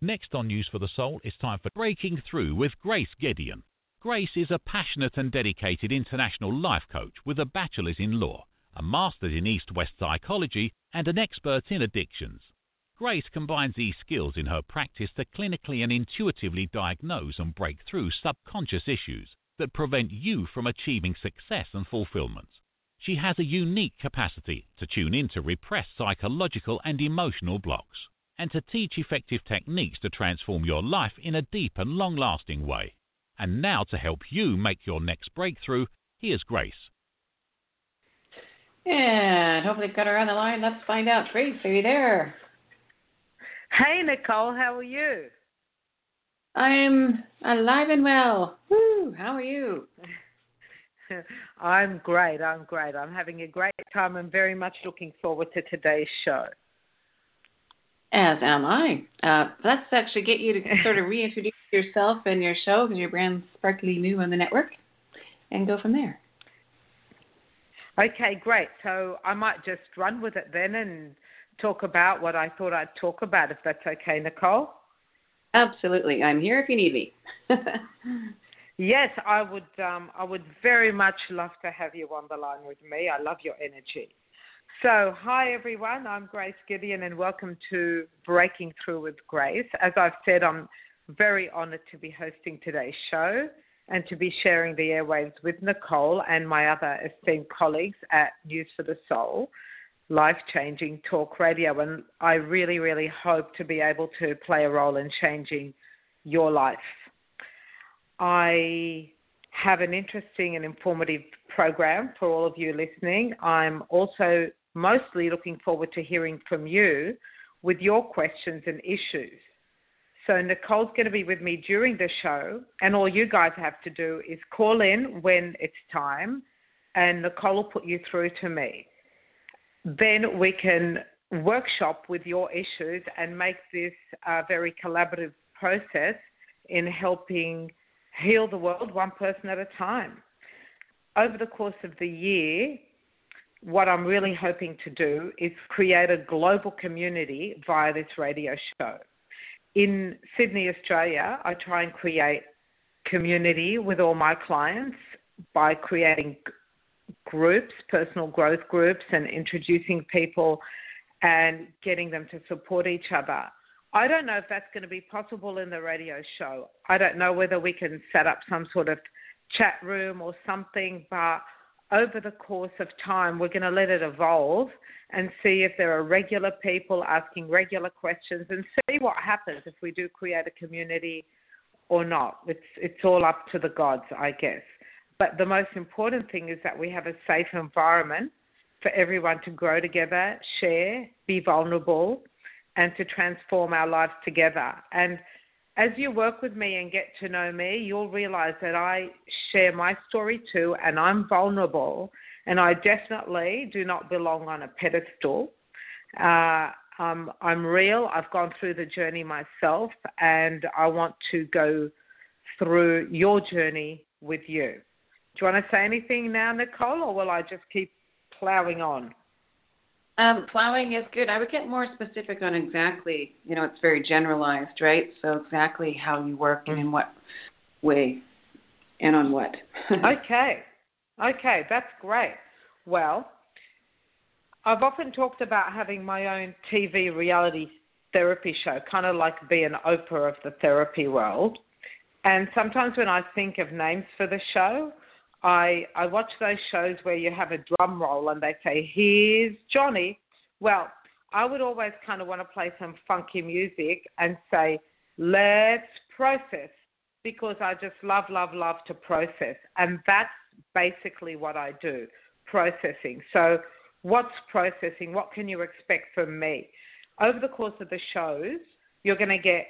Next on News for the Soul, it's time for Breaking Through with Grace Gideon. Grace is a passionate and dedicated international life coach with a bachelor's in law, a master's in East West psychology, and an expert in addictions. Grace combines these skills in her practice to clinically and intuitively diagnose and break through subconscious issues that prevent you from achieving success and fulfillment. She has a unique capacity to tune into repressed psychological and emotional blocks and to teach effective techniques to transform your life in a deep and long lasting way. And now, to help you make your next breakthrough, here's Grace. And hopefully, got her on the line. Let's find out. Grace, are you there? Hey, Nicole, how are you? I'm alive and well. Woo, how are you? I'm great. I'm great. I'm having a great time. I'm very much looking forward to today's show. As am I. Uh, let's actually get you to sort of reintroduce yourself and your show because you're brand sparkly new on the network and go from there. Okay, great. So I might just run with it then and talk about what I thought I'd talk about, if that's okay, Nicole. Absolutely. I'm here if you need me. yes, I would. Um, I would very much love to have you on the line with me. I love your energy. So, hi everyone, I'm Grace Gideon and welcome to Breaking Through with Grace. As I've said, I'm very honored to be hosting today's show and to be sharing the airwaves with Nicole and my other esteemed colleagues at News for the Soul, life changing talk radio. And I really, really hope to be able to play a role in changing your life. I have an interesting and informative program for all of you listening. I'm also mostly looking forward to hearing from you with your questions and issues. So, Nicole's going to be with me during the show, and all you guys have to do is call in when it's time, and Nicole will put you through to me. Then we can workshop with your issues and make this a very collaborative process in helping heal the world one person at a time. Over the course of the year, what I'm really hoping to do is create a global community via this radio show. In Sydney, Australia, I try and create community with all my clients by creating groups, personal growth groups, and introducing people and getting them to support each other. I don't know if that's going to be possible in the radio show. I don't know whether we can set up some sort of chat room or something, but over the course of time, we're going to let it evolve and see if there are regular people asking regular questions and see what happens if we do create a community or not. It's, it's all up to the gods, I guess. But the most important thing is that we have a safe environment for everyone to grow together, share, be vulnerable, and to transform our lives together. And as you work with me and get to know me, you'll realize that I share my story too, and I'm vulnerable, and I definitely do not belong on a pedestal. Uh, um, I'm real. I've gone through the journey myself, and I want to go through your journey with you. Do you want to say anything now, Nicole, or will I just keep plowing on? Um, plowing is good. I would get more specific on exactly, you know, it's very generalized, right? So exactly how you work and in what way and on what. okay. Okay, that's great. Well, I've often talked about having my own TV reality therapy show, kind of like be an Oprah of the therapy world. And sometimes when I think of names for the show, I I watch those shows where you have a drum roll and they say, "Here's Johnny." Well, I would always kind of want to play some funky music and say, "Let's process," because I just love, love, love to process, and that's basically what I do, processing. So, what's processing? What can you expect from me? Over the course of the shows, you're going to get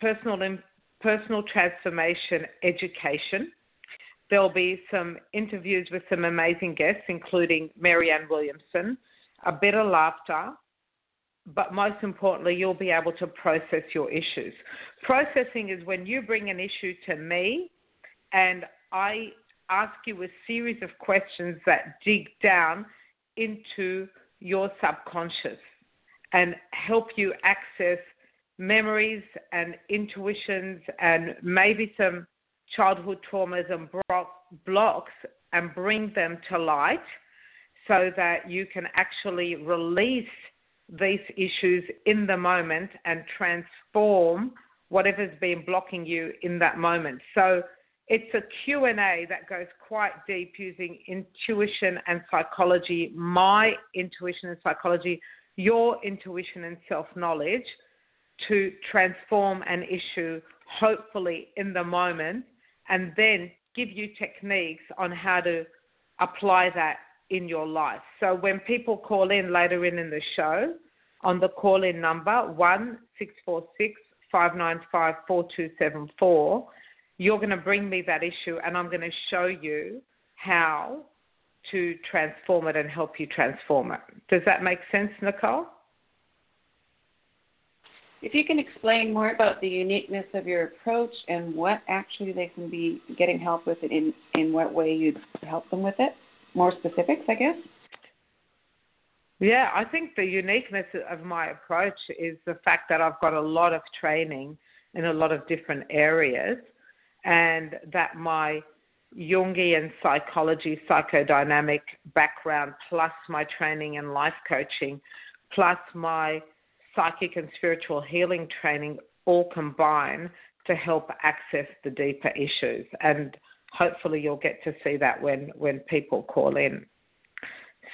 personal personal transformation education There'll be some interviews with some amazing guests, including Marianne Williamson, a bit of laughter, but most importantly, you'll be able to process your issues. Processing is when you bring an issue to me and I ask you a series of questions that dig down into your subconscious and help you access memories and intuitions and maybe some childhood traumas and blocks and bring them to light so that you can actually release these issues in the moment and transform whatever's been blocking you in that moment. So it's a Q&A that goes quite deep using intuition and psychology, my intuition and psychology, your intuition and self-knowledge to transform an issue hopefully in the moment and then give you techniques on how to apply that in your life. So when people call in later in, in the show, on the call in number 1646 595 4274, you're going to bring me that issue and I'm going to show you how to transform it and help you transform it. Does that make sense, Nicole? If you can explain more about the uniqueness of your approach and what actually they can be getting help with it, in, in what way you'd help them with it, more specifics, I guess. Yeah, I think the uniqueness of my approach is the fact that I've got a lot of training in a lot of different areas and that my Jungian psychology, psychodynamic background, plus my training in life coaching, plus my psychic and spiritual healing training all combine to help access the deeper issues. And hopefully you'll get to see that when, when people call in.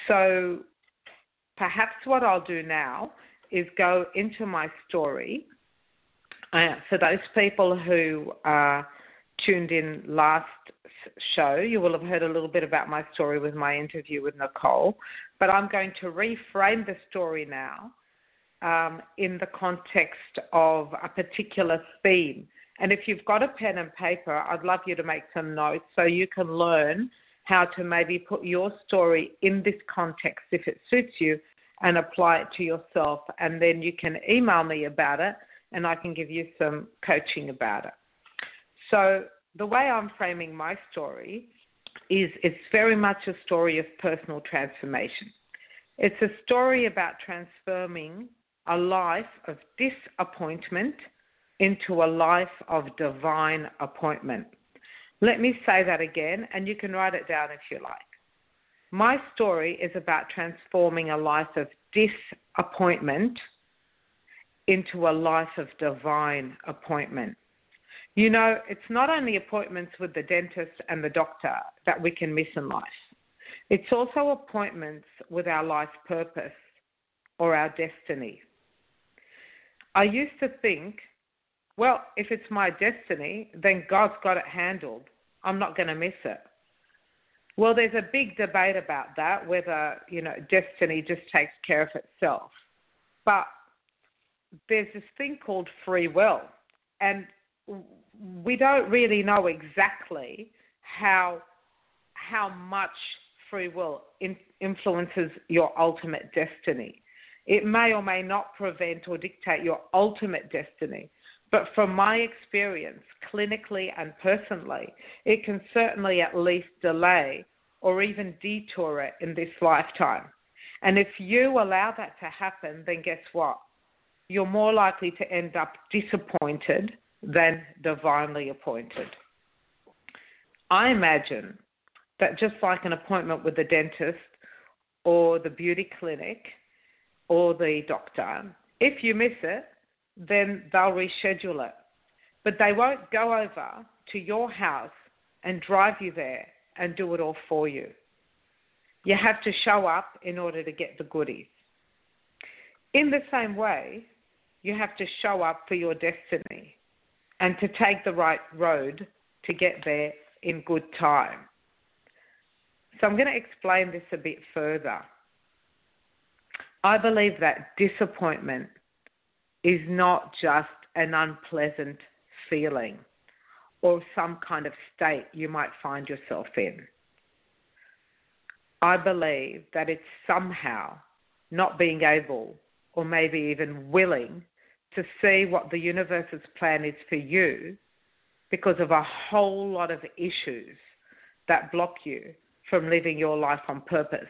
So perhaps what I'll do now is go into my story. Uh, for those people who uh, tuned in last show, you will have heard a little bit about my story with my interview with Nicole. But I'm going to reframe the story now um, in the context of a particular theme. And if you've got a pen and paper, I'd love you to make some notes so you can learn how to maybe put your story in this context if it suits you and apply it to yourself. And then you can email me about it and I can give you some coaching about it. So, the way I'm framing my story is it's very much a story of personal transformation. It's a story about transforming a life of disappointment into a life of divine appointment. Let me say that again, and you can write it down if you like. My story is about transforming a life of disappointment into a life of divine appointment. You know, it's not only appointments with the dentist and the doctor that we can miss in life, it's also appointments with our life purpose or our destiny. I used to think, well, if it's my destiny, then God's got it handled. I'm not going to miss it. Well, there's a big debate about that, whether, you know, destiny just takes care of itself. But there's this thing called free will. And we don't really know exactly how, how much free will in, influences your ultimate destiny. It may or may not prevent or dictate your ultimate destiny. But from my experience, clinically and personally, it can certainly at least delay or even detour it in this lifetime. And if you allow that to happen, then guess what? You're more likely to end up disappointed than divinely appointed. I imagine that just like an appointment with the dentist or the beauty clinic, or the doctor. If you miss it, then they'll reschedule it. But they won't go over to your house and drive you there and do it all for you. You have to show up in order to get the goodies. In the same way, you have to show up for your destiny and to take the right road to get there in good time. So I'm going to explain this a bit further. I believe that disappointment is not just an unpleasant feeling or some kind of state you might find yourself in. I believe that it's somehow not being able or maybe even willing to see what the universe's plan is for you because of a whole lot of issues that block you from living your life on purpose.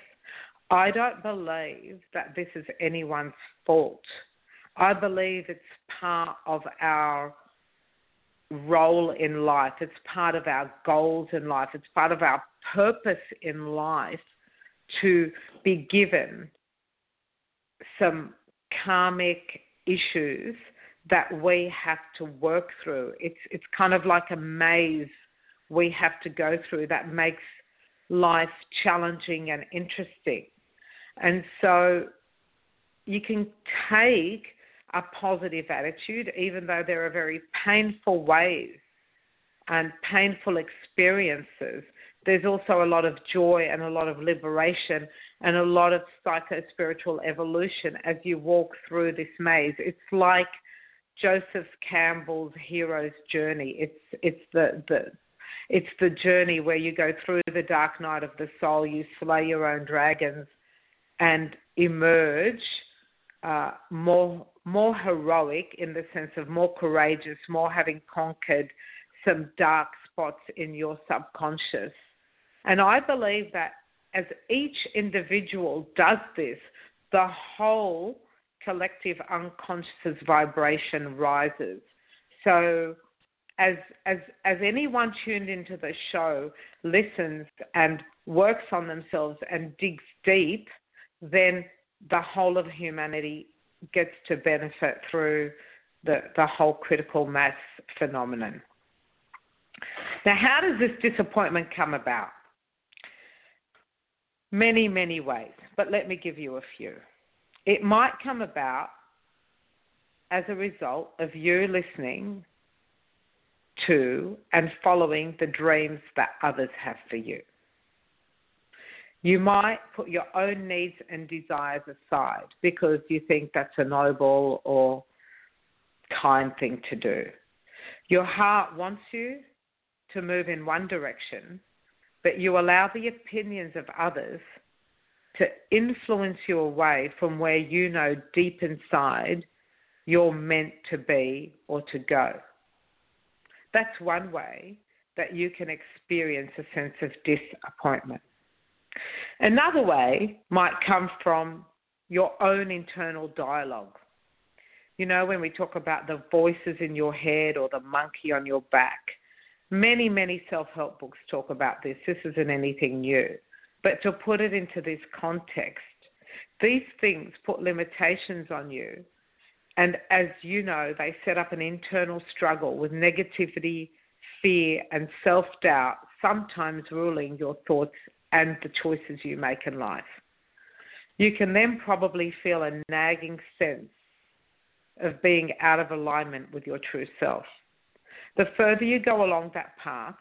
I don't believe that this is anyone's fault. I believe it's part of our role in life. It's part of our goals in life. It's part of our purpose in life to be given some karmic issues that we have to work through. It's it's kind of like a maze we have to go through that makes life challenging and interesting. And so you can take a positive attitude, even though there are very painful ways and painful experiences. There's also a lot of joy and a lot of liberation and a lot of psycho spiritual evolution as you walk through this maze. It's like Joseph Campbell's hero's journey. It's it's the, the it's the journey where you go through the dark night of the soul, you slay your own dragons, and emerge uh, more more heroic in the sense of more courageous, more having conquered some dark spots in your subconscious. And I believe that as each individual does this, the whole collective unconscious vibration rises. So as as as anyone tuned into the show listens and works on themselves and digs deep, then the whole of humanity gets to benefit through the, the whole critical mass phenomenon. Now, how does this disappointment come about? Many, many ways, but let me give you a few. It might come about as a result of you listening to and following the dreams that others have for you. You might put your own needs and desires aside because you think that's a noble or kind thing to do. Your heart wants you to move in one direction, but you allow the opinions of others to influence you away from where you know deep inside you're meant to be or to go. That's one way that you can experience a sense of disappointment. Another way might come from your own internal dialogue. You know, when we talk about the voices in your head or the monkey on your back, many, many self help books talk about this. This isn't anything new. But to put it into this context, these things put limitations on you. And as you know, they set up an internal struggle with negativity, fear, and self doubt, sometimes ruling your thoughts and the choices you make in life. You can then probably feel a nagging sense of being out of alignment with your true self. The further you go along that path,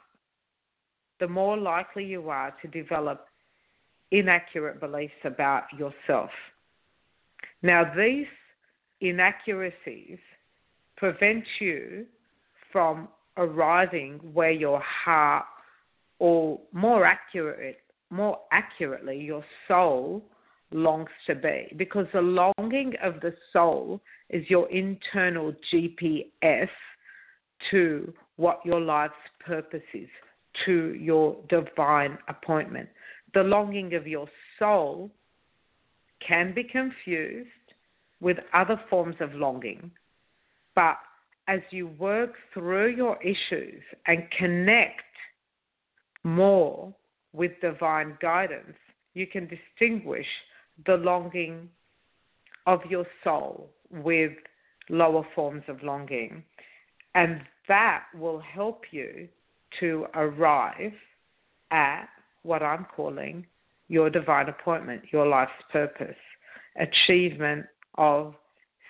the more likely you are to develop inaccurate beliefs about yourself. Now, these inaccuracies prevent you from arriving where your heart, or more accurate, more accurately, your soul longs to be. Because the longing of the soul is your internal GPS to what your life's purpose is, to your divine appointment. The longing of your soul can be confused with other forms of longing, but as you work through your issues and connect more with divine guidance, you can distinguish the longing of your soul with lower forms of longing. And that will help you to arrive at what I'm calling your divine appointment, your life's purpose, achievement of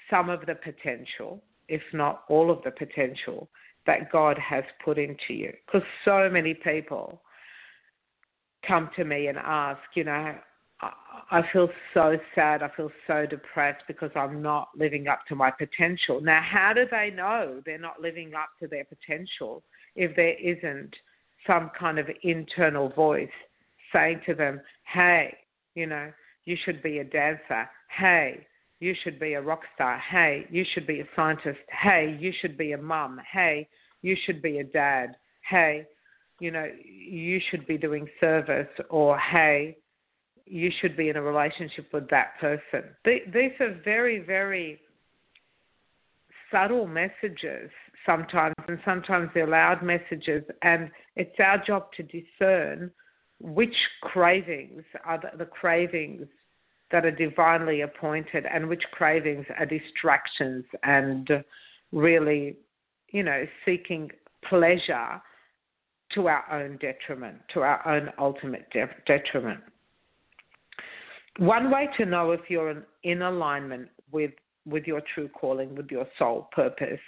some of the potential, if not all of the potential, that God has put into you. Because so many people come to me and ask, you know, I feel so sad. I feel so depressed because I'm not living up to my potential. Now, how do they know they're not living up to their potential if there isn't some kind of internal voice saying to them, hey, you know, you should be a dancer. Hey, you should be a rock star. Hey, you should be a scientist. Hey, you should be a mum. Hey, you should be a dad. Hey, you know, you should be doing service or, hey, you should be in a relationship with that person. These are very, very subtle messages sometimes, and sometimes they're loud messages, and it's our job to discern which cravings are the, cravings that are divinely appointed and which cravings are distractions and really, you know, seeking pleasure to our own detriment, to our own ultimate de- detriment. One way to know if you're in alignment with, with your true calling, with your soul purpose,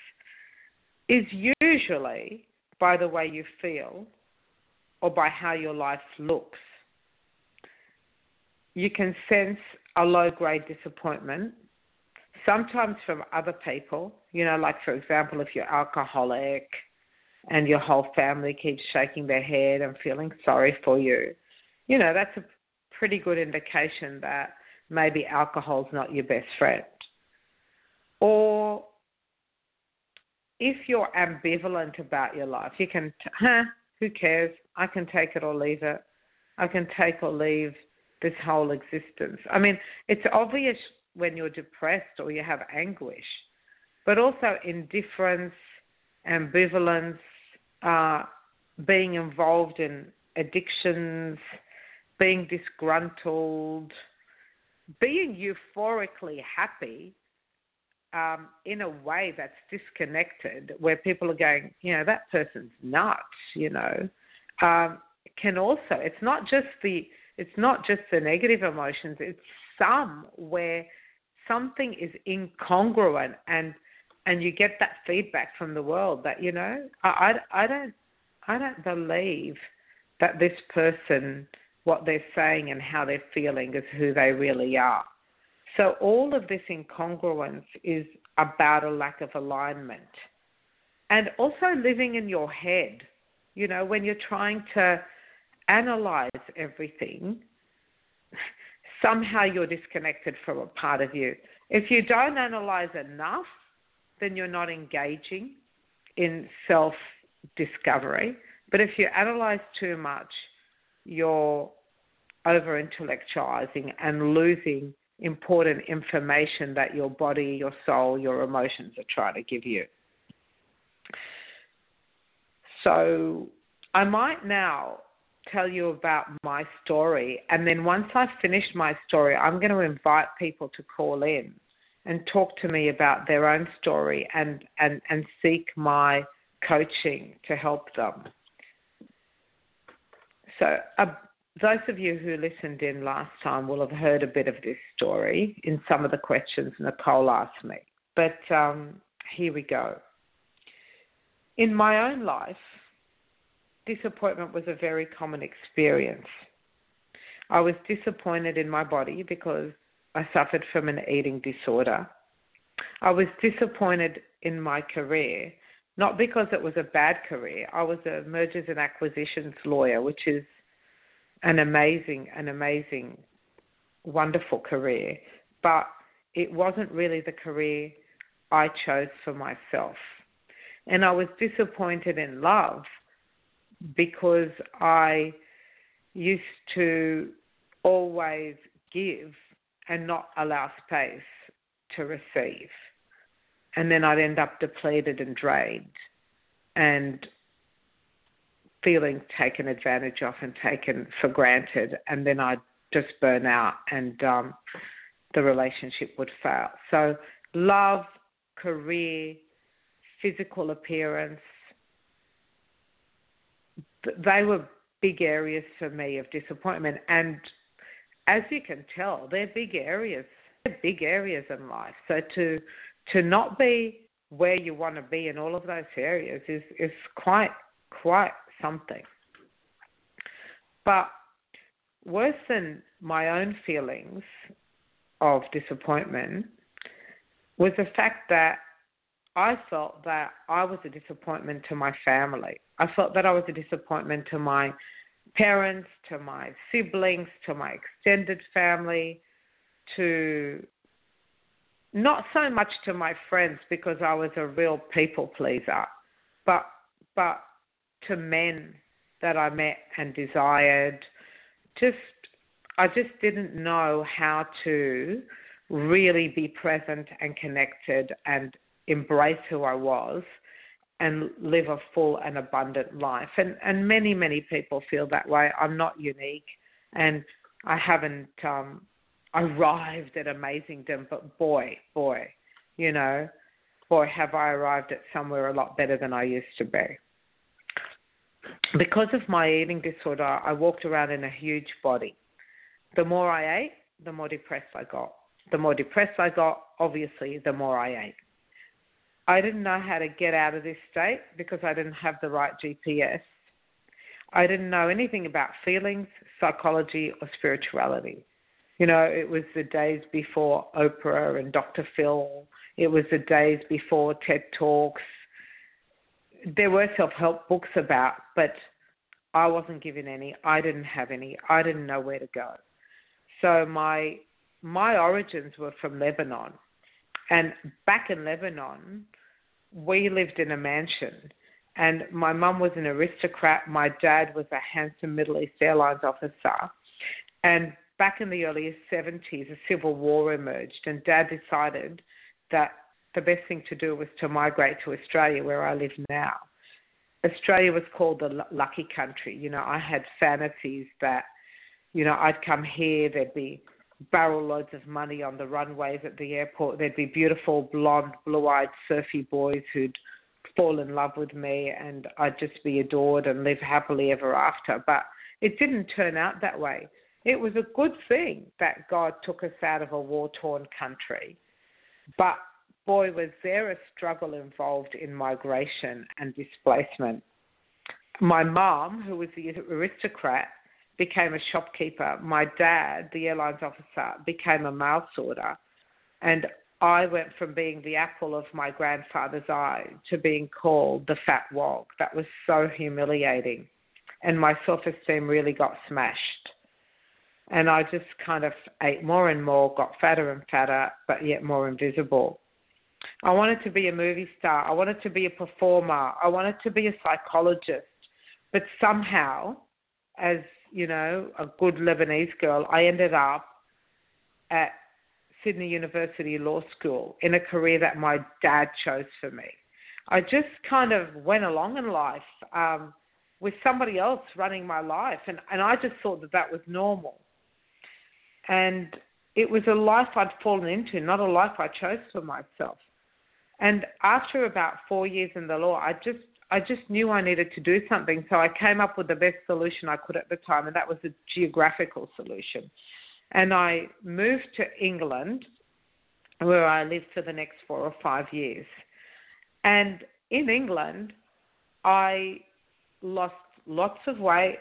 is usually by the way you feel or by how your life looks. You can sense a low grade disappointment, sometimes from other people, you know, like for example, if you're alcoholic and your whole family keeps shaking their head and feeling sorry for you, you know, that's a pretty good indication that maybe alcohol's not your best friend. Or if you're ambivalent about your life, you can, huh, who cares? I can take it or leave it. I can take or leave this whole existence. I mean, it's obvious when you're depressed or you have anguish, but also indifference, ambivalence, uh, being involved in addictions, being disgruntled, being euphorically happy um, in a way that's disconnected, where people are going, you know, that person's nuts, you know, um, can also, it's not just the, it's not just the negative emotions, it's some where something is incongruent and and you get that feedback from the world that you know I, I, I don't I don't believe that this person what they're saying and how they're feeling is who they really are. So all of this incongruence is about a lack of alignment. And also living in your head. You know, when you're trying to analyze everything, somehow you're disconnected from a part of you. If you don't analyze enough, then you're not engaging in self discovery. But if you analyze too much, you're over intellectualizing and losing important information that your body, your soul, your emotions are trying to give you. So I might now tell you about my story, and then once I've finished my story, I'm going to invite people to call in and talk to me about their own story and, and, and seek my coaching to help them. So, uh, those of you who listened in last time will have heard a bit of this story in some of the questions Nicole asked me. But um, here we go. In my own life, disappointment was a very common experience. I was disappointed in my body because I suffered from an eating disorder. I was disappointed in my career, not because it was a bad career. I was a mergers and acquisitions lawyer, which is an amazing, an amazing, wonderful career, but it wasn't really the career I chose for myself. And I was disappointed in love because I used to always give and not allow space to receive. And then I'd end up depleted and drained. And feeling taken advantage of and taken for granted, and then I'd just burn out and um, the relationship would fail. So, love, career, physical appearance, they were big areas for me of disappointment. And as you can tell, they're big areas. They're big areas in life. So to to not be where you want to be in all of those areas is is quite quite something. But worse than my own feelings of disappointment was the fact that I felt that I was a disappointment to my family. I felt that I was a disappointment to my parents, to my siblings, to my extended family, to not so much to my friends because I was a real people pleaser, but but to men that I met and desired. Just, I just didn't know how to really be present and connected and embrace who I was and live a full and abundant life. And and many many people feel that way. I'm not unique, and I haven't um, arrived at amazingdom. But boy, boy, you know, boy, have I arrived at somewhere a lot better than I used to be. Because of my eating disorder, I walked around in a huge body. The more I ate, the more depressed I got. The more depressed I got, obviously, the more I ate. I didn't know how to get out of this state because I didn't have the right GPS. I didn't know anything about feelings, psychology, or spirituality. You know, it was the days before Oprah and Dr. Phil. It was the days before TED Talks. There were self help books about, but I wasn't given any. I didn't have any. I didn't know where to go. So my my origins were from Lebanon. And back in Lebanon, we lived in a mansion. And my mum was an aristocrat. My dad was a handsome Middle East Airlines officer. And back in the early 70s, a civil war emerged, and dad decided that the best thing to do was to migrate to Australia, where I live now. Australia was called the lucky country. You know, I had fantasies that, you know, I'd come here, there'd be barrel loads of money on the runways at the airport. There'd be beautiful, blonde, blue eyed, surfy boys who'd fall in love with me, and I'd just be adored and live happily ever after. But it didn't turn out that way. It was a good thing that God took us out of a war torn country. But boy, was there a struggle involved in migration and displacement. My mom, who was the aristocrat, became a shopkeeper. My dad, the airlines officer, became a mail sorter. And I went from being the apple of my grandfather's eye to being called the fat wog. That was so humiliating. And my self esteem really got smashed. And I just kind of ate more and more, got fatter and fatter, but yet more invisible. I wanted to be a movie star. I wanted to be a performer. I wanted to be a psychologist. But somehow, as you know, a good Lebanese girl, I ended up at Sydney University Law School in a career that my dad chose for me. I just kind of went along in life um, with somebody else running my life, and, and I just thought that that was normal. And it was a life I'd fallen into, not a life I chose for myself. And after about four years in the law, I just I just knew I needed to do something, so I came up with the best solution I could at the time, and that was a geographical solution. And I moved to England, where I lived for the next four or five years. And in England, I lost lots of weight.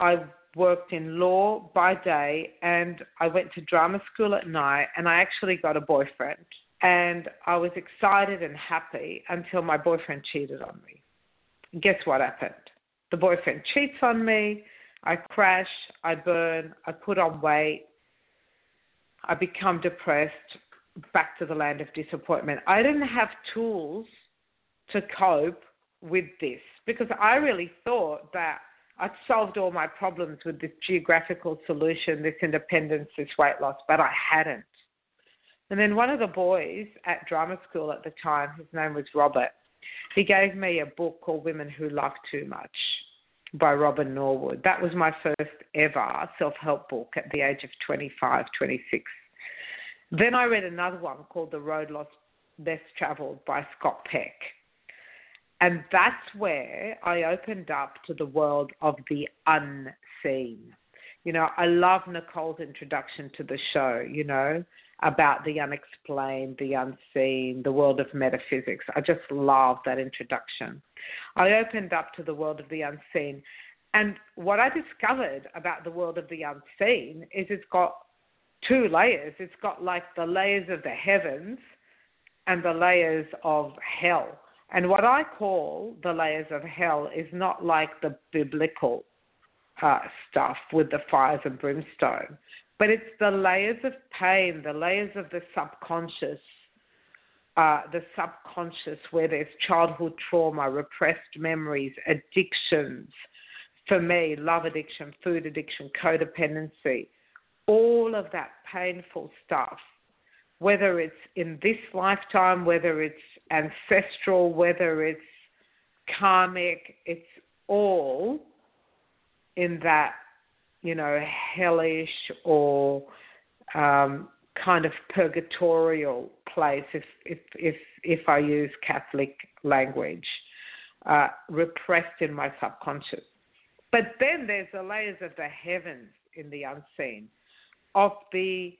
I worked in law by day, and I went to drama school at night, and I actually got a boyfriend and I was excited and happy until my boyfriend cheated on me. Guess what happened? The boyfriend cheats on me. I crash. I burn. I put on weight. I become depressed. Back to the land of disappointment. I didn't have tools to cope with this because I really thought that I'd solved all my problems with this geographical solution, this independence, this weight loss, but I hadn't. And then one of the boys at drama school at the time, his name was Robert, he gave me a book called Women Who Love Too Much by Robin Norwood. That was my first ever self help book at the age of 25, 26. Then I read another one called The Road Less Traveled by Scott Peck. And that's where I opened up to the world of the unseen. You know, I love Nicole's introduction to the show, you know, about the unexplained, the unseen, the world of metaphysics. I just love that introduction. I opened up to the world of the unseen. And what I discovered about the world of the unseen is it's got two layers. It's got like the layers of the heavens and the layers of hell. And what I call the layers of hell is not like the biblical uh, stuff with the fires and brimstone, but it's the layers of pain, the layers of the subconscious, uh, the subconscious where there's childhood trauma, repressed memories, addictions. For me, love addiction, food addiction, codependency, all of that painful stuff, whether it's in this lifetime, whether it's ancestral, whether it's karmic, it's all in that, you know, hellish or um, kind of purgatorial place, if if if if I use Catholic language, uh, repressed in my subconscious. But then there's the layers of the heavens in the unseen, of the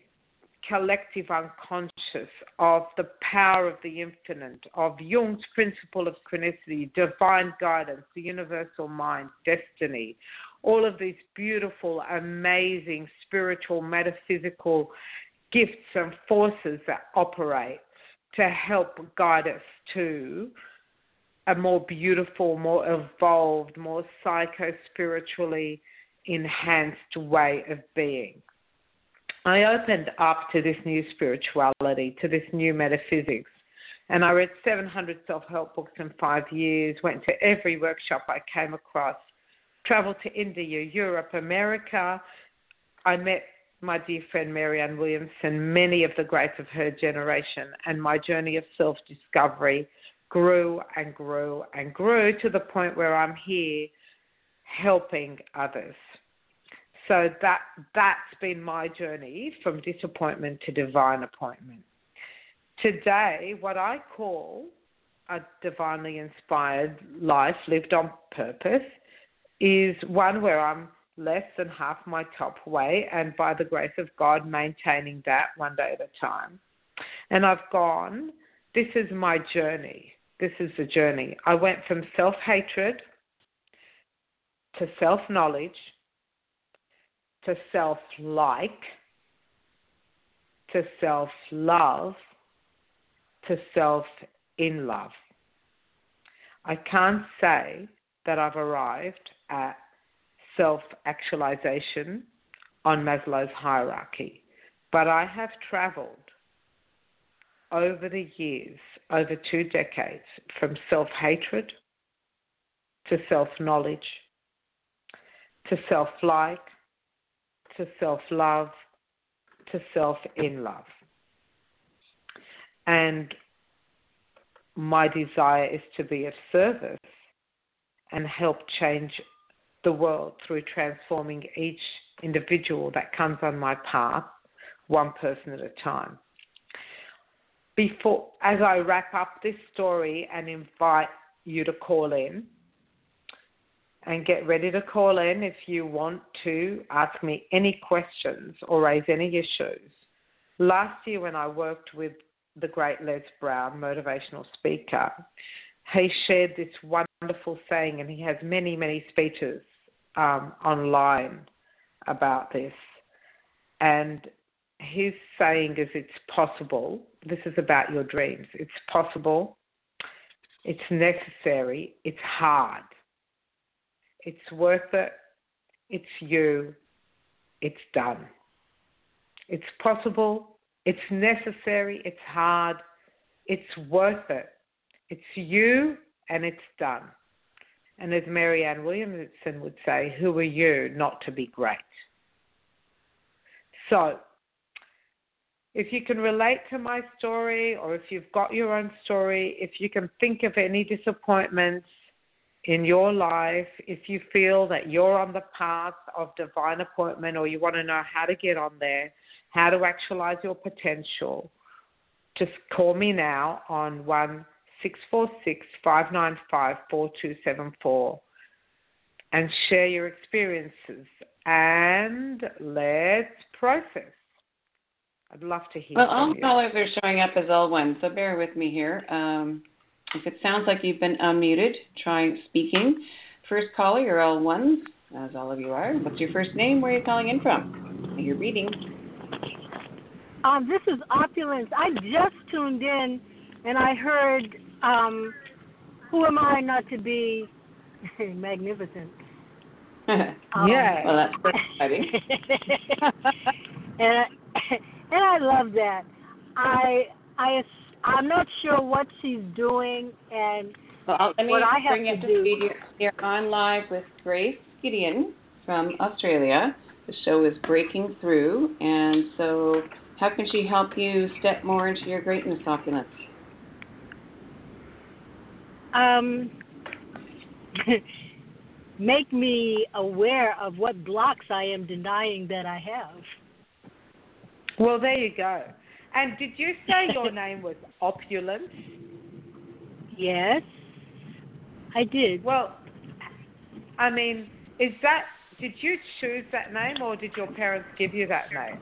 collective unconscious, of the power of the infinite, of Jung's principle of synchronicity, divine guidance, the universal mind, destiny, all of these beautiful, amazing spiritual, metaphysical gifts and forces that operate to help guide us to a more beautiful, more evolved, more psycho spiritually enhanced way of being. I opened up to this new spirituality, to this new metaphysics. And I read 700 self help books in five years, went to every workshop I came across, traveled to India, Europe, America. I met my dear friend Marianne Williamson, many of the greats of her generation, and my journey of self discovery grew and grew and grew to the point where I'm here helping others. So that that's been my journey from disappointment to divine appointment. Today, what I call a divinely inspired life lived on purpose is one where I'm less than half my top weight, and by the grace of God, maintaining that one day at a time. And I've gone, this is my journey. This is the journey. I went from self hatred to self knowledge to self like to self love to self in love. I can't say that I've arrived at self actualization on Maslow's hierarchy, but I have traveled over the years, over two decades, from self hatred to self knowledge to self like to self love to self in love. And my desire is to be of service and help change the world through transforming each individual that comes on my path, one person at a time. Before, as I wrap up this story and invite you to call in, and get ready to call in if you want to ask me any questions or raise any issues. Last year, when I worked with the great Les Brown, motivational speaker, he shared this wonderful saying, and he has many, many speeches um, online about this. And his saying is, It's possible. This is about your dreams. It's possible. It's necessary. It's hard it's worth it. It's you. It's done. It's possible. It's necessary. It's hard. It's worth it. It's you and it's done. And as Marianne Williamson would say, who are you not to be great? So, if you can relate to my story or if you've got your own story, if you can think of any disappointments, in your life, if you feel that you're on the path of divine appointment or you want to know how to get on there, how to actualize your potential, just call me now on 1 595 4274 and share your experiences and let's process. I'd love to hear well, all you. callers are showing up as L1, so bear with me here. Um, if it sounds like you've been unmuted, try speaking. First caller, you're all ones, as all of you are. What's your first name? Where are you calling in from? You're reading. Um, this is Opulence. I just tuned in and I heard, um, Who am I not to be magnificent? um, yeah. Well, that's exciting. and, I, and I love that. I I I'm not sure what she's doing and well, let me what I have bring to to do. You're, you're on live with Grace Gideon from Australia. The show is breaking through, and so how can she help you step more into your greatness opulence? Um, make me aware of what blocks I am denying that I have. Well, there you go. And did you say your name was Opulence? Yes, I did. Well, I mean, is that did you choose that name or did your parents give you that name?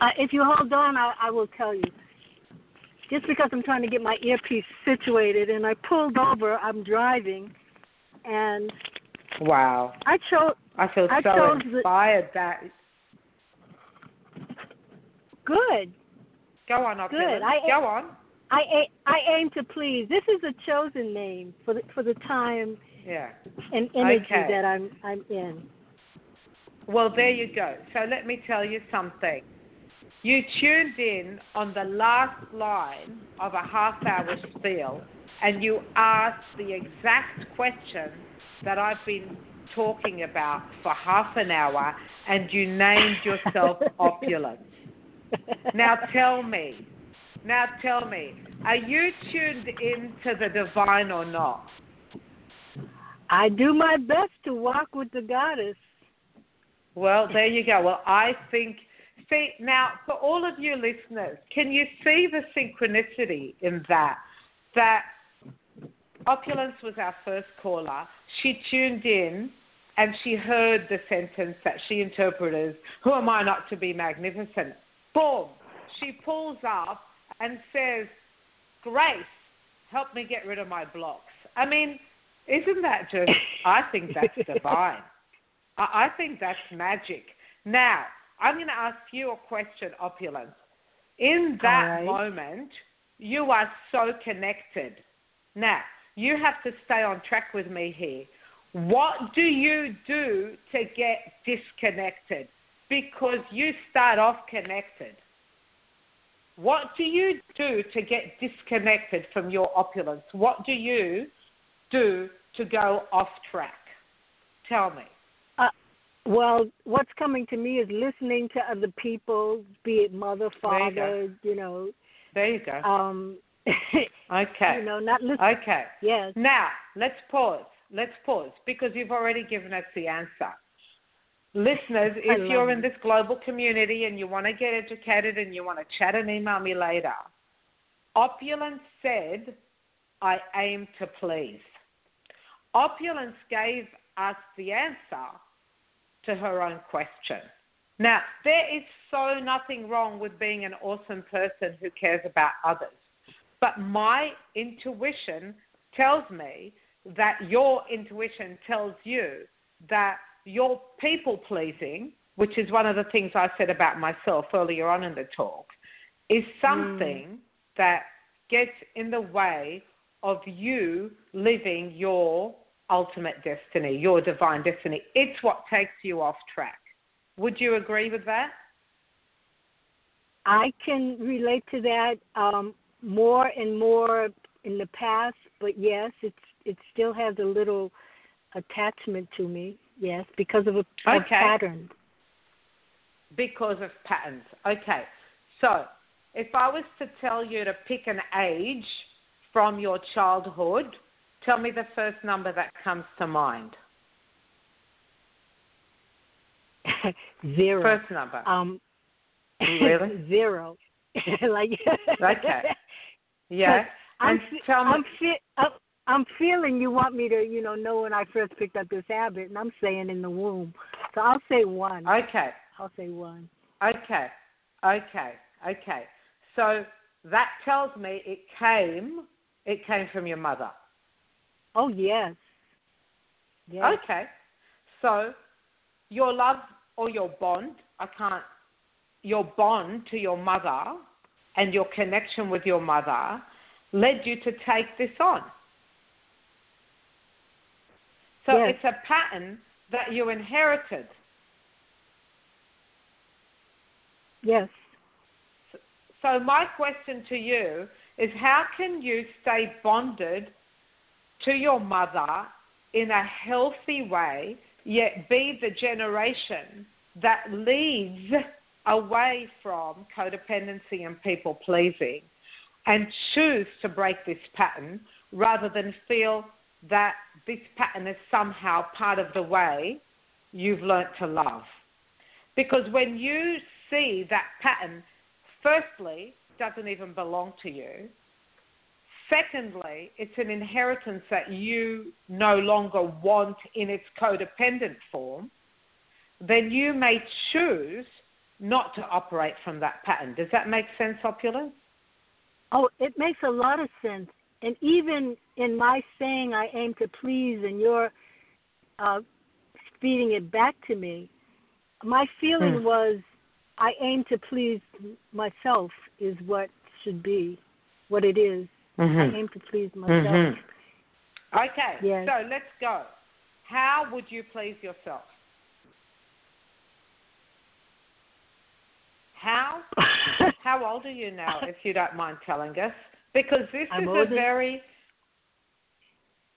Uh, if you hold on, I, I will tell you. Just because I'm trying to get my earpiece situated, and I pulled over, I'm driving, and Wow. I chose. I feel I so chose the- inspired that Good. go on, Opulence. I- go on. I a- I aim to please. This is a chosen name for the for the time Yeah. and energy Okay. that I'm I'm in. Well, there you go. So let me tell you something. You tuned in on the last line of a half hour spiel and you asked the exact question that I've been talking about for half an hour and you named yourself Opulence. Now tell me, now tell me, are you tuned into the divine or not? I do my best to walk with the goddess. Well, there you go. Well, I think, see, now for all of you listeners, can you see the synchronicity in that? That Opulence was our first caller. She tuned in and she heard the sentence that she interpreted as, Who am I not to be magnificent? Boom. She pulls up and says, Grace, help me get rid of my blocks. I mean, isn't that just, I think that's divine. I I think that's magic. Now, I'm going to ask you a question, Opulence. In that right. moment, you are so connected. Now, you have to stay on track with me here. What do you do to get disconnected? Because you start off connected. What do you do to get disconnected from your opulence? What do you do to go off track? Tell me. Well, what's coming to me is listening to other people, be it mother, There you father, you know, There you go. um, Okay. you know, not listening. Okay. Yes. Now, let's pause. Let's pause because you've already given us the answer. Listeners, if you're in this global community and you want to get educated and you want to chat and email me later, Opulence said, I aim to please. Opulence gave us the answer to her own question. Now, there is so nothing wrong with being an awesome person who cares about others. But my intuition tells me that your intuition tells you that your people pleasing, which is one of the things I said about myself earlier on in the talk, is mm. something that gets in the way of you living your ultimate destiny, your divine destiny. It's what takes you off track. Would you agree with that? I can relate to that um, more and more in the past, but yes, it's it still has a little attachment to me. Yes, because of a of Okay. pattern. Because of patterns. Okay. So, if I was to tell you to pick an age from your childhood, tell me the first number that comes to mind. zero. First number. Um, Really? zero. like. Okay. Yeah. I'm fe- tell me- I'm, fe- I'm I'm feeling you want me to you know know when I first picked up this habit, and I'm saying in the womb. So I'll say one. Okay. I'll say one. Okay. Okay. Okay. So that tells me it came it came from your mother. Oh yes. Yes. Okay. So your love or your bond, I can't, your bond to your mother and your connection with your mother led you to take this on. So Yes. it's a pattern that you inherited. Yes. So my question to you is how can you stay bonded to your mother in a healthy way, yet be the generation that leads away from codependency and people pleasing and choose to break this pattern rather than feel that this pattern is somehow part of the way you've learnt to love. Because when you see that pattern, firstly, doesn't even belong to you. Secondly, it's an inheritance that you no longer want in its codependent form, then you may choose not to operate from that pattern. Does that make sense, Opulence? Oh, it makes a lot of sense. And even in my saying I aim to please and you're uh, feeding it back to me, my feeling hmm. was I aim to please myself is what should be, what it is. Mm-hmm. I aim to please myself. Mm-hmm. Okay, yes. so let's go. How would you please yourself? How? how old are you now, if you don't mind telling us? Because this I'm is older. a very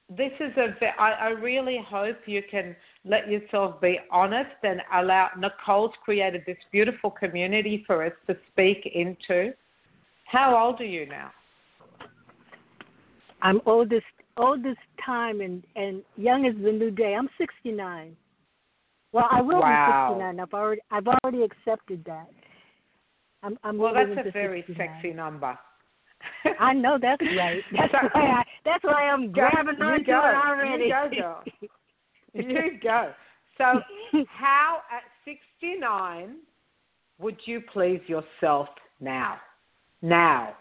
this is a. I, I really hope you can let yourself be honest and allow. Nicole's created this beautiful community for us to speak into. How old are you now? I'm oldest oldest time and and young as the new day. I'm 69. Well, I will wow. be 69. I've already I've already accepted that. I'm, I'm well, that's a very 69. sexy number. I know that's right. That's why I. That's why I'm grabbing on to it already. You go, girl. you go. So, how at 69 would you please yourself now? Now.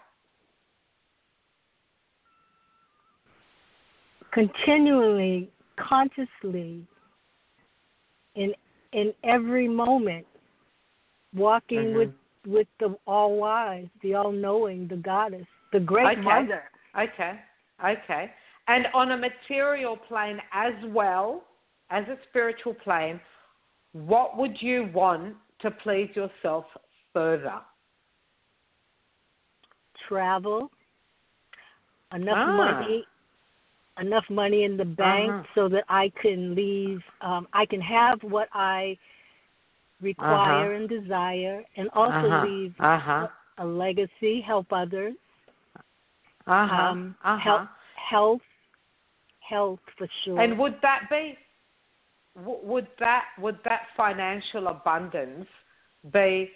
Continually, consciously, in in every moment, walking mm-hmm. with with the all wise, the all knowing, the goddess, the great okay. mother. Okay. Okay. And on a material plane as well as a spiritual plane, what would you want to please yourself further? Travel, enough ah. money, enough money in the bank uh-huh. so that I can leave. Um, I can have what I require uh-huh. and desire, and also uh-huh. leave uh-huh. a, a, legacy, help others. Uh-huh. Um, uh-huh. Health, health, health for sure. And would that be? Would that would that financial abundance be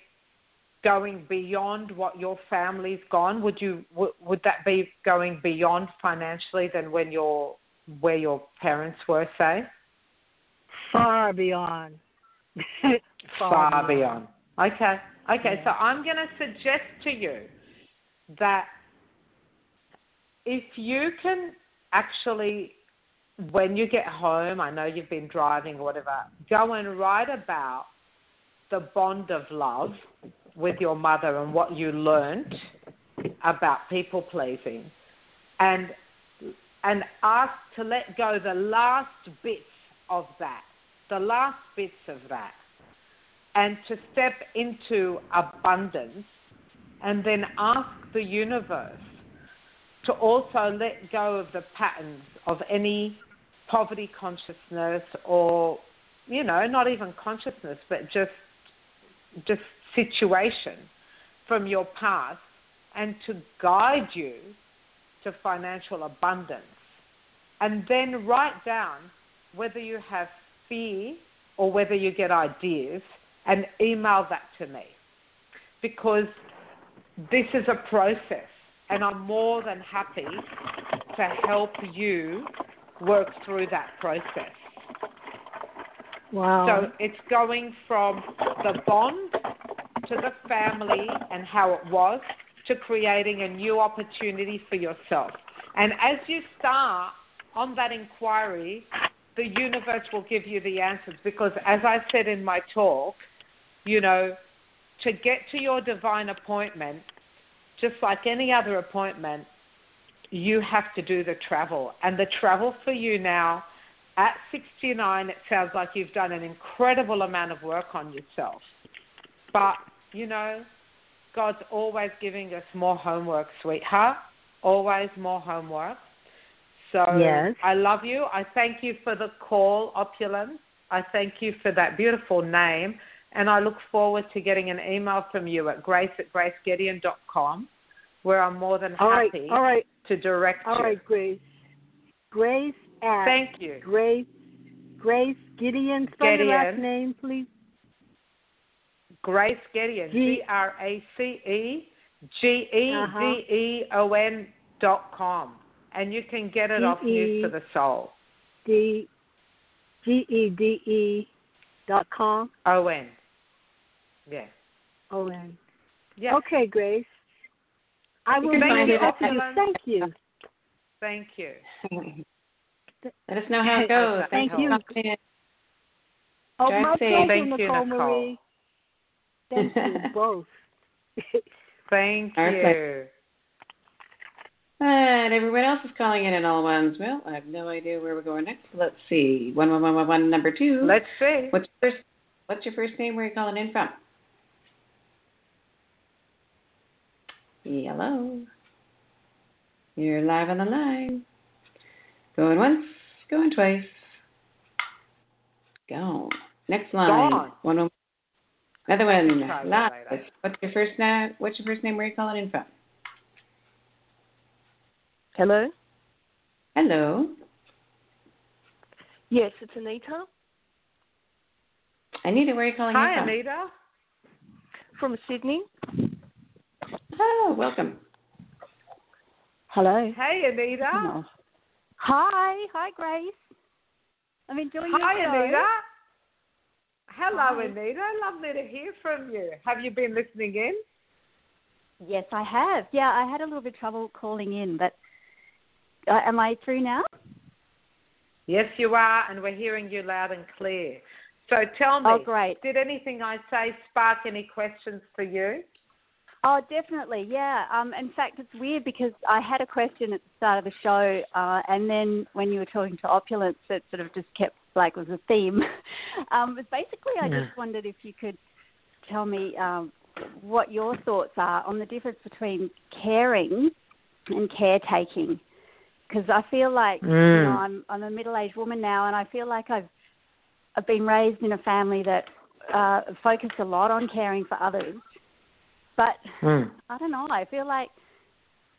going beyond what your family's gone? Would you would, would that be going beyond financially than when your where your parents were, say? Far beyond. far, far beyond. Okay. Okay. Yeah. So I'm going to suggest to you that if you can actually, when you get home, I know you've been driving or whatever, go and write about the bond of love with your mother and what you learned about people pleasing. And and ask to let go the last bits of that the last bits of that and to step into abundance and then ask the universe to also let go of the patterns of any poverty consciousness or you know not even consciousness but just just situation from your past and to guide you to financial abundance and then write down whether you have fear or whether you get ideas and email that to me because this is a process and I'm more than happy to help you work through that process. Wow. So it's going from the bond to the family and how it was to creating a new opportunity for yourself. And as you start on that inquiry, the universe will give you the answers because, as I said in my talk, you know, to get to your divine appointment, just like any other appointment, you have to do the travel. And the travel for you now, at 69, it sounds like you've done an incredible amount of work on yourself. But, you know, God's always giving us more homework, sweetheart. Always more homework. So yes. I love you. I thank you for the call, Opulence. I thank you for that beautiful name. And I look forward to getting an email from you at grace at gracegedeon.com where I'm more than happy all right, to direct all you. right, Grace. Grace at Thank you. Grace Grace Gedeon. Spell your last name, please. Grace Gedeon, G- G R A C E G E. D E O N dot com. And you can get it off News for the Soul. D G E D E dot com. O N. Yeah. O N. Yeah. Okay, Grace. I will can reach find it to you. Thank you. Thank you. Let us know how it goes. Thank Thanks you. for. Oh, my pleasure, Thank you, Nicole Nicole. Marie. Thank you both. Thank Our you. pleasure. And everyone else is calling in at all ones. Well, I have no idea where we're going next. Let's see. One one one one one number two. Let's see. What's your first what's your first name? Where are you calling in from? Hello. You're live on the line. Going once, going twice. Go. Next line. Gone. One one. Another one. Try that Live. later. What's your first name? What's your first name? Where are you calling in from? Hello? Hello. Yes, it's Anita Anita, where are you calling Hi, from? Hi, Anita. from Sydney. Oh, welcome. Hello. Hey, Anita. Hi. Hi, Grace. I'm enjoying your Hi, show. Anita. Hello, Hi. Anita. Lovely to hear from you. Have you been listening in? Yes, I have. Yeah, I had a little bit of trouble calling in, but uh, am I through now? Yes, you are, and we're hearing you loud and clear. So tell me, Oh, great. did anything I say spark any questions for you? Oh, definitely. Yeah. Um, in fact, it's weird because I had a question at the start of the show, uh, and then when you were talking to opulence, it sort of just kept like was a theme. um, but basically, I Yeah. just wondered if you could tell me um, what your thoughts are on the difference between caring and caretaking. Because I feel like you Mm. know I'm I'm a middle aged woman now, and I feel like I've I've been raised in a family that uh, focused a lot on caring for others, but I don't know. I feel like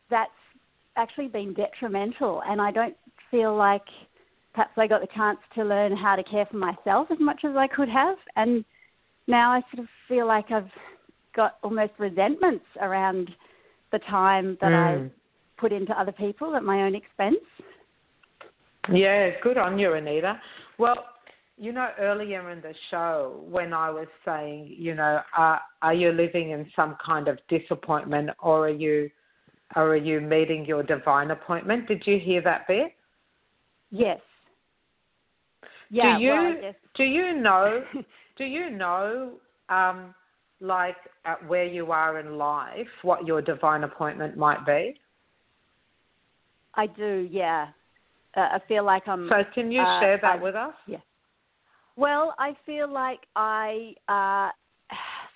that's actually been detrimental, and I don't feel like perhaps I got the chance to learn how to care for myself as much as I could have. And now I sort of feel like I've got almost resentments around the time that I mm. put into other people at my own expense. Yeah, good on you, Anita. Well, you know, earlier in the show, when I was saying, you know, are, are you living in some kind of disappointment, or are you, or are you meeting your divine appointment? Did you hear that bit? Yes. Yeah. do you well, do you know do you know um, like at where you are in life what your divine appointment might be? I do. Yeah. Uh, I feel like I'm. So can you uh, share that I- with us? Yeah. Well, I feel like I uh,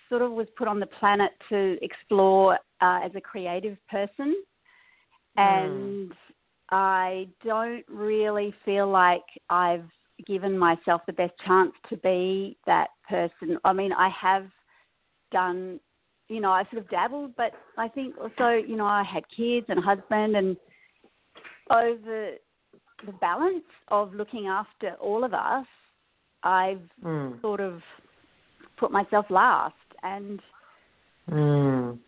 sort of was put on the planet to explore uh, as a creative person, and I don't really feel like I've given myself the best chance to be that person. I mean, I have done, you know, I sort of dabbled, but I think also, you know, I had kids and a husband, and over the balance of looking after all of us, I've Mm. sort of put myself last. And Mm.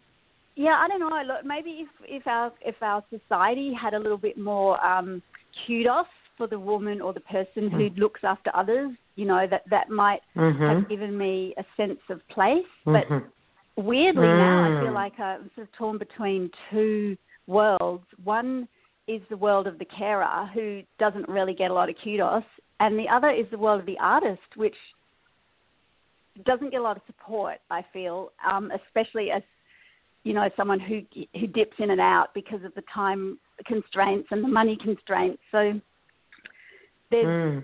yeah, I don't know. Look, maybe if if our if our society had a little bit more um, kudos for the woman or the person who looks after others, you know, that that might Mm-hmm. have given me a sense of place. But Mhm. weirdly now, I feel Mm. like I'm sort of torn between two worlds. One is the world of the carer who doesn't really get a lot of kudos, and the other is the world of the artist, which doesn't get a lot of support. I feel, um, especially as you know, someone who who dips in and out because of the time constraints and the money constraints. So there's Mm.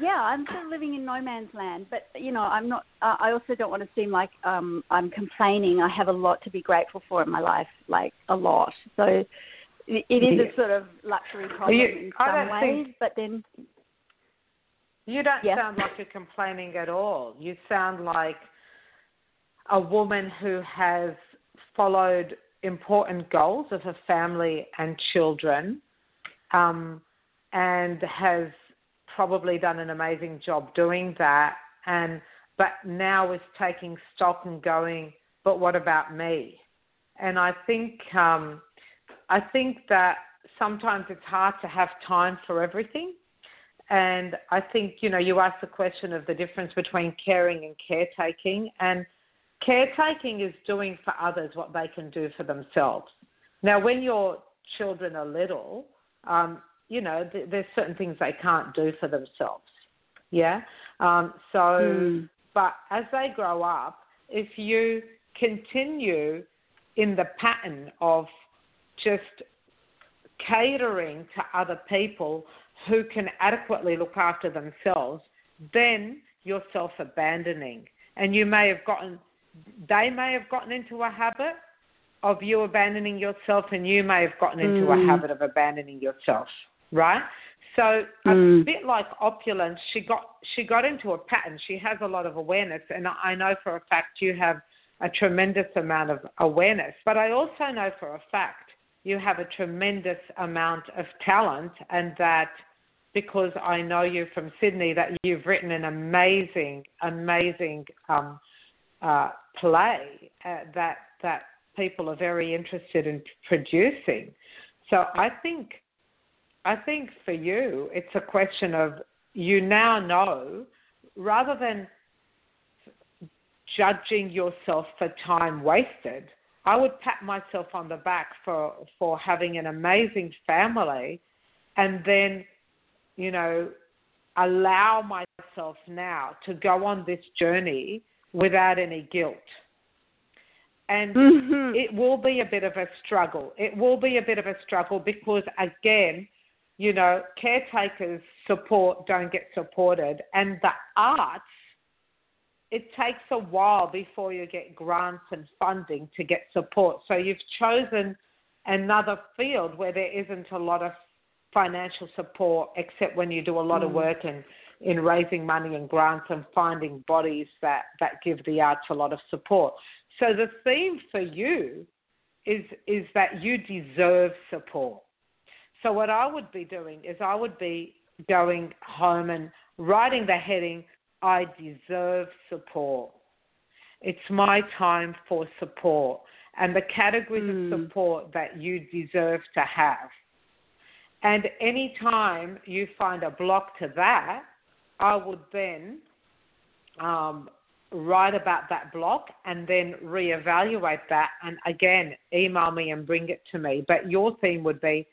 yeah, I'm still living in no man's land, but you know, I'm not. Uh, I also don't want to seem like um, I'm complaining. I have a lot to be grateful for in my life, like a lot. So it, it is Yeah. a sort of luxury problem you- in some ways, think- but then You don't Yeah. sound like you're complaining at all. You sound like a woman who has followed important goals of her family and children, um, and has probably done an amazing job doing that. And but now is taking stock and going, but what about me? And I think um, I think that sometimes it's hard to have time for everything. And I think, you know, you asked the question of the difference between caring and caretaking. And caretaking is doing for others what they can do for themselves. Now, when your children are little, um, you know, th- there's certain things they can't do for themselves. Yeah. Um, so, mm. but as they grow up, if you continue in the pattern of just catering to other people who can adequately look after themselves, then you're self abandoning. And you may have gotten, they may have gotten into a habit of you abandoning yourself, and you may have gotten into mm. a habit of abandoning yourself, right? So a mm. bit like opulence, she got she got into a pattern. She has a lot of awareness, and I know for a fact you have a tremendous amount of awareness. But I also know for a fact you have a tremendous amount of talent, and that because I know you from Sydney, that you've written an amazing, amazing um, uh, play uh, that that people are very interested in producing. So I think, I think for you, it's a question of you now know, rather than judging yourself for time wasted. I would pat myself on the back for for having an amazing family and then you know allow myself now to go on this journey without any guilt. And mm-hmm. it will be a bit of a struggle. It will be a bit of a struggle because again, you know, caretakers support don't get supported and the arts it takes a while before you get grants and funding to get support. So you've chosen another field where there isn't a lot of financial support, except when you do a lot mm. of work in, in raising money and grants and finding bodies that, that give the arts a lot of support. So the theme for you is is that you deserve support. So what I would be doing is I would be going home and writing the heading I deserve support. It's my time for support and the categories mm. of hmm. support that you deserve to have. And any time you find a block to that, I would then um, write about that block and then reevaluate that and again email me and bring it to me. But your theme would be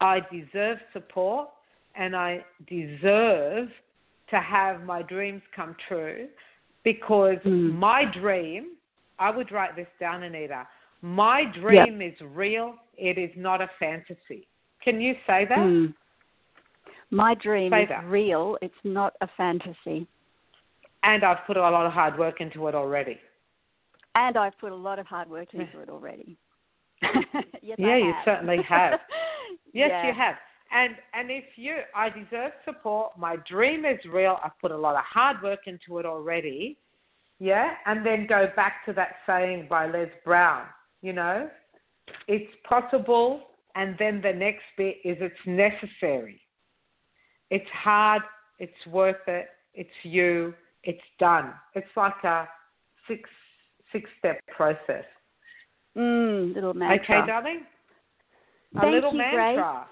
I deserve support and I deserve to have my dreams come true because mm. my dream, I would write this down, Anita. My dream yep. is real, it is not a fantasy. Can you say that? Mm. My dream say is that. real, it's not a fantasy. And I've put a lot of hard work into it already. And I've put a lot of hard work into it already. yes, yeah, you certainly have. Yes, yeah. you have. And and if you, I deserve support. My dream is real. I've put a lot of hard work into it already. Yeah, and then go back to that saying by Les Brown. You know, it's possible, and then the next bit is it's necessary. It's hard. It's worth it. It's you. It's done. It's like a six six step process. Mm, little mantra. Okay, darling. Thank a little you, mantra. Grace.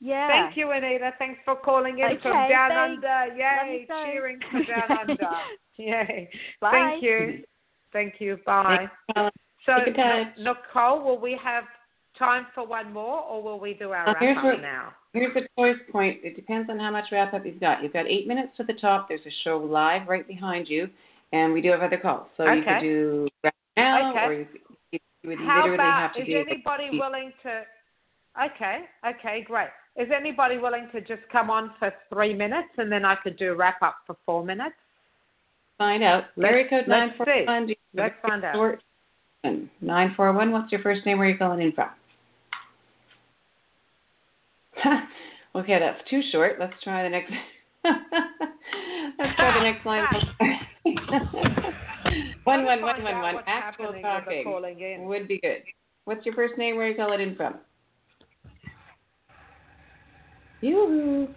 Yeah. Thank you, Anita. Thanks for calling in okay, from Down thanks. Under. Yay, cheering for Down Under. Yay. Bye. Thank you. Thank you. Bye. So, Nicole, will we have time for one more, or will we do our uh, wrap up now? Here's the choice point. It depends on how much wrap up you've got. You've got eight minutes to the top. There's a show live right behind you, and we do have other calls. So okay. you could do right now, okay. or you, you would how literally about, have to is anybody willing to? Okay. Okay. Great. Is anybody willing to just come on for three minutes and then I could do a wrap up for four minutes? Find out. Larry code nine four one. Let's find out. Nine four one. What's your first name? Where are you calling in from? okay, that's too short. Let's try the next. Let's try the next line. one one one one one. Actual talking would be good. What's your first name? Where are you calling in from? Yoo-hoo.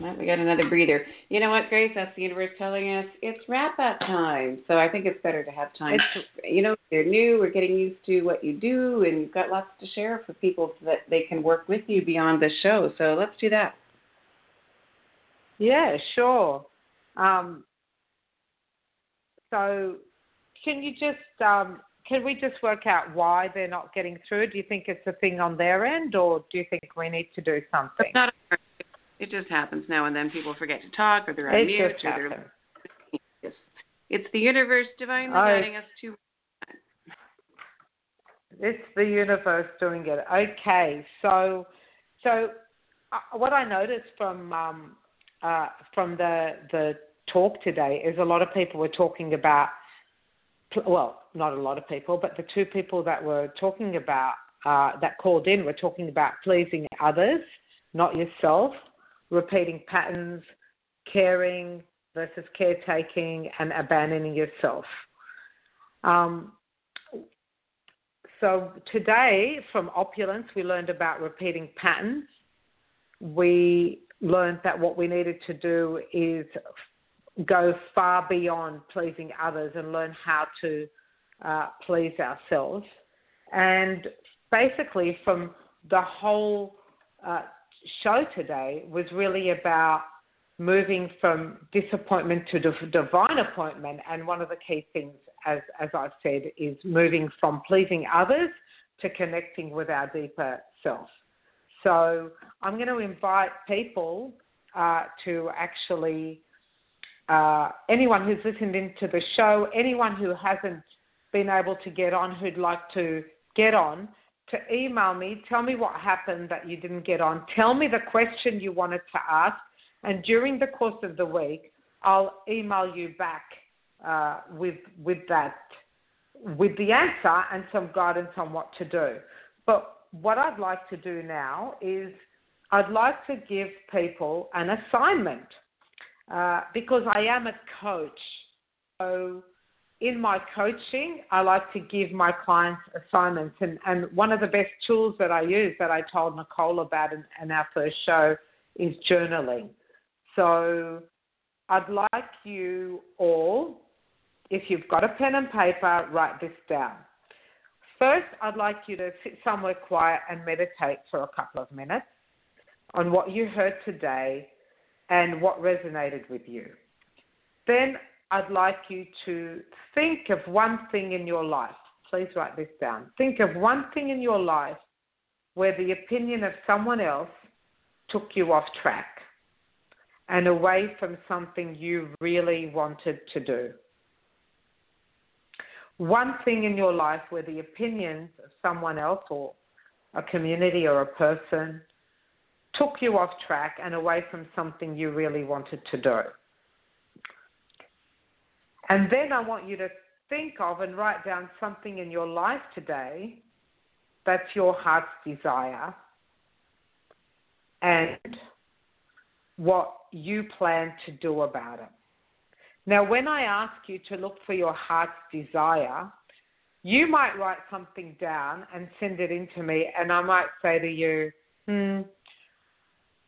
Well, we got another breather. You know what, Grace? That's the universe telling us it's wrap up time. So I think it's better to have time. you know, they're new. We're getting used to what you do, and you've got lots to share for people so that they can work with you beyond the show. So let's do that. Yeah, sure. Um, so, can you just um, can we just work out why they're not getting through? Do you think it's a thing on their end, or do you think we need to do something? It's not. It just happens now and then. People forget to talk, or they're on it mute, or they're. It's the universe divinely Oh. guiding us to. It's the universe doing it. Okay, so so uh, what I noticed from um, uh, from the the talk today is a lot of people were talking about well, not a lot of people, but the two people that were talking about uh, that called in were talking about pleasing others, not yourself, repeating patterns, caring versus caretaking, and abandoning yourself. Um, so today, from opulence, we learned about repeating patterns. We learned that what we needed to do is go far beyond pleasing others and learn how to uh, please ourselves. And basically, from the whole uh, show today was really about moving from disappointment to div- divine appointment. And one of the key things, as, as I've said, is moving from pleasing others to connecting with our deeper self. So I'm going to invite people uh, to actually, uh, anyone who's listened into the show, anyone who hasn't been able to get on, who'd like to get on, to email me, tell me what happened that you didn't get on, tell me the question you wanted to ask, and during the course of the week, I'll email you back uh, with with that with the answer and some guidance on what to do. But what I'd like to do now is I'd like to give people an assignment uh, because I am a coach. So in my coaching, I like to give my clients assignments. And, and one of the best tools that I use that I told Nicole about in, in our first show is journaling. So I'd like you all, if you've got a pen and paper, write this down. First, I'd like you to sit somewhere quiet and meditate for a couple of minutes on what you heard today and what resonated with you. Then I'd like you to think of one thing in your life. Please write this down. Think of one thing in your life where the opinion of someone else took you off track and away from something you really wanted to do. One thing in your life where the opinions of someone else or a community or a person took you off track and away from something you really wanted to do. And then I want you to think of and write down something in your life today that's your heart's desire and what you plan to do about it. Now, when I ask you to look for your heart's desire, you might write something down and send it in to me, and I might say to you, hmm,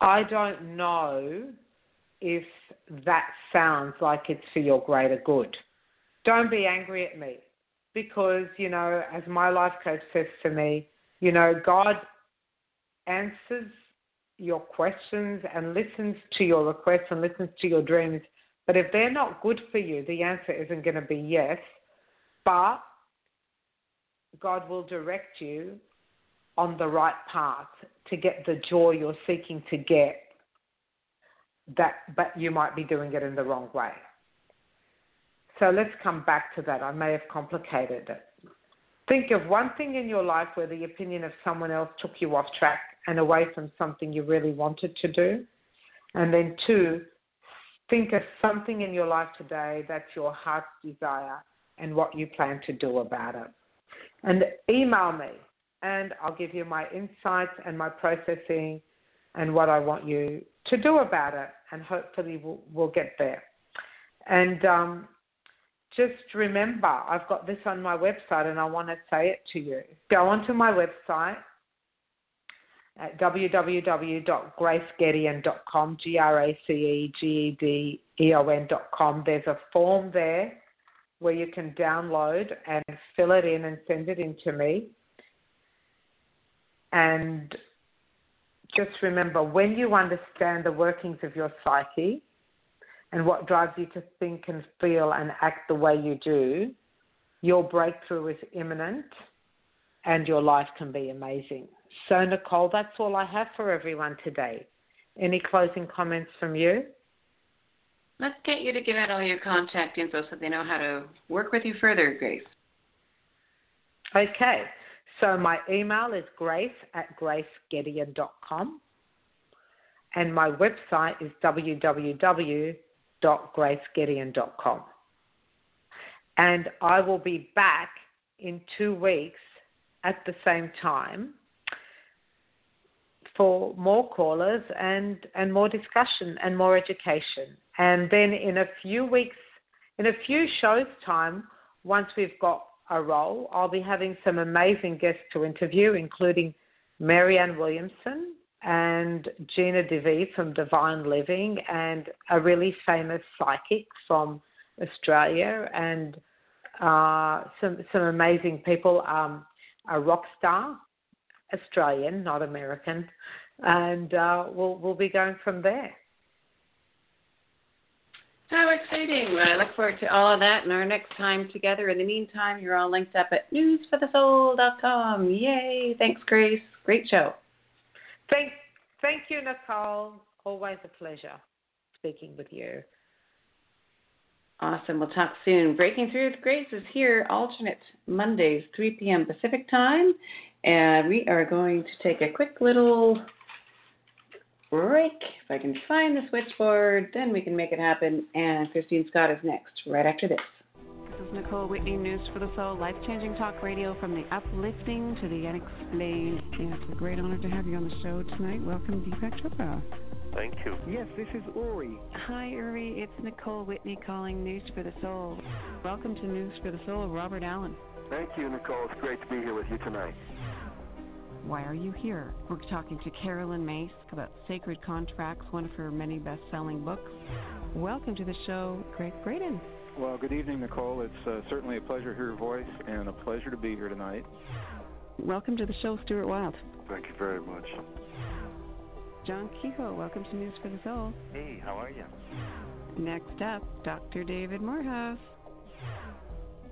I don't know if that sounds like it's for your greater good. Don't be angry at me because, you know, as my life coach says to me, you know, God answers your questions and listens to your requests and listens to your dreams. But if they're not good for you, the answer isn't going to be yes. But God will direct you on the right path to get the joy you're seeking to get that but you might be doing it in the wrong way. So let's come back to that. I may have complicated it. Think of one thing in your life where the opinion of someone else took you off track and away from something you really wanted to do. And then two, think of something in your life today that's your heart's desire and what you plan to do about it. And email me and I'll give you my insights and my processing and what I want you to do about it. And hopefully we'll, we'll get there. And um, just remember, I've got this on my website and I want to say it to you. Go onto my website at www.gracegedeon.com, G R A C E G E D E O N.com. There's a form there where you can download and fill it in and send it in to me. And just remember when you understand the workings of your psyche and what drives you to think and feel and act the way you do, your breakthrough is imminent and your life can be amazing. So, Nicole, that's all I have for everyone today. Any closing comments from you? Let's get you to give out all your contact info so they know how to work with you further, Grace. Okay. So my email is grace at gracegedeon.com and my website is www.gracegedeon.com. And I will be back in two weeks at the same time for more callers and, and more discussion and more education. And then in a few weeks, in a few shows' time, once we've got a role, I'll be having some amazing guests to interview, including Marianne Williamson and Gina DeVee from Divine Living, and a really famous psychic from Australia, and uh, some some amazing people. Um, a rock star, Australian, not American, and uh, we'll we'll be going from there. How exciting! Well, I look forward to all of that and our next time together. In the meantime, you're all linked up at newsforthesoul.com. Yay! Thanks, Grace. Great show. Thank, thank you, Nicole. Always a pleasure speaking with you. Awesome. We'll talk soon. Breaking Through with Grace is here alternate Mondays, 3 p.m. Pacific time. And we are going to take a quick little break. If I can find the switchboard, then we can make it happen. And Christine Scott is next, right after this. This is Nicole Whitney, News for the Soul, life changing talk radio from the uplifting to the unexplained. It's a great honor to have you on the show tonight. Welcome, Deepak Chopra. Thank you. Yes, this is Uri. Hi, Uri. It's Nicole Whitney calling News for the Soul. Welcome to News for the Soul, Robert Allen. Thank you, Nicole. It's great to be here with you tonight. Why are you here? We're talking to Carolyn Myss about Sacred Contracts, one of her many best selling books. Welcome to the show, Gregg Braden. Well, good evening, Nicole. It's uh, certainly a pleasure to hear your voice and a pleasure to be here tonight. Welcome to the show, Stuart Wilde. Thank you very much. John Kehoe, welcome to News for the Soul. Hey, how are you? Next up, Dr. David Morehouse.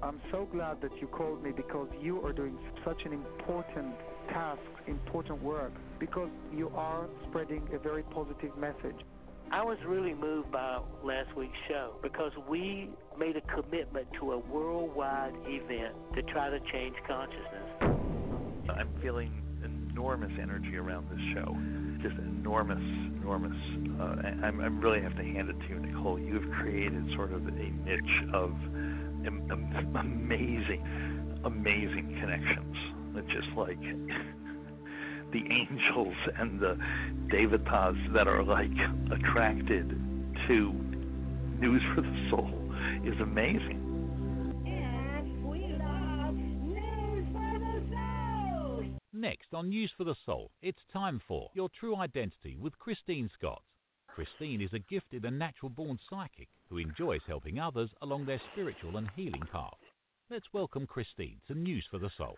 I'm so glad that you called me because you are doing such an important task, important work, because you are spreading a very positive message. I was really moved by last week's show because we made a commitment to a worldwide event to try to change consciousness. I'm feeling enormous energy around this show. Just enormous, enormous. Uh, I, I really have to hand it to you, Nicole. You've created sort of a niche of am- am- amazing, amazing connections. It's just like the angels and the devatas that are like attracted to News for the Soul is amazing. Next on News for the Soul, it's time for Your True Identity with Christine Scott. Christine is a gifted and natural born psychic who enjoys helping others along their spiritual and healing path. Let's welcome Christine to News for the Soul.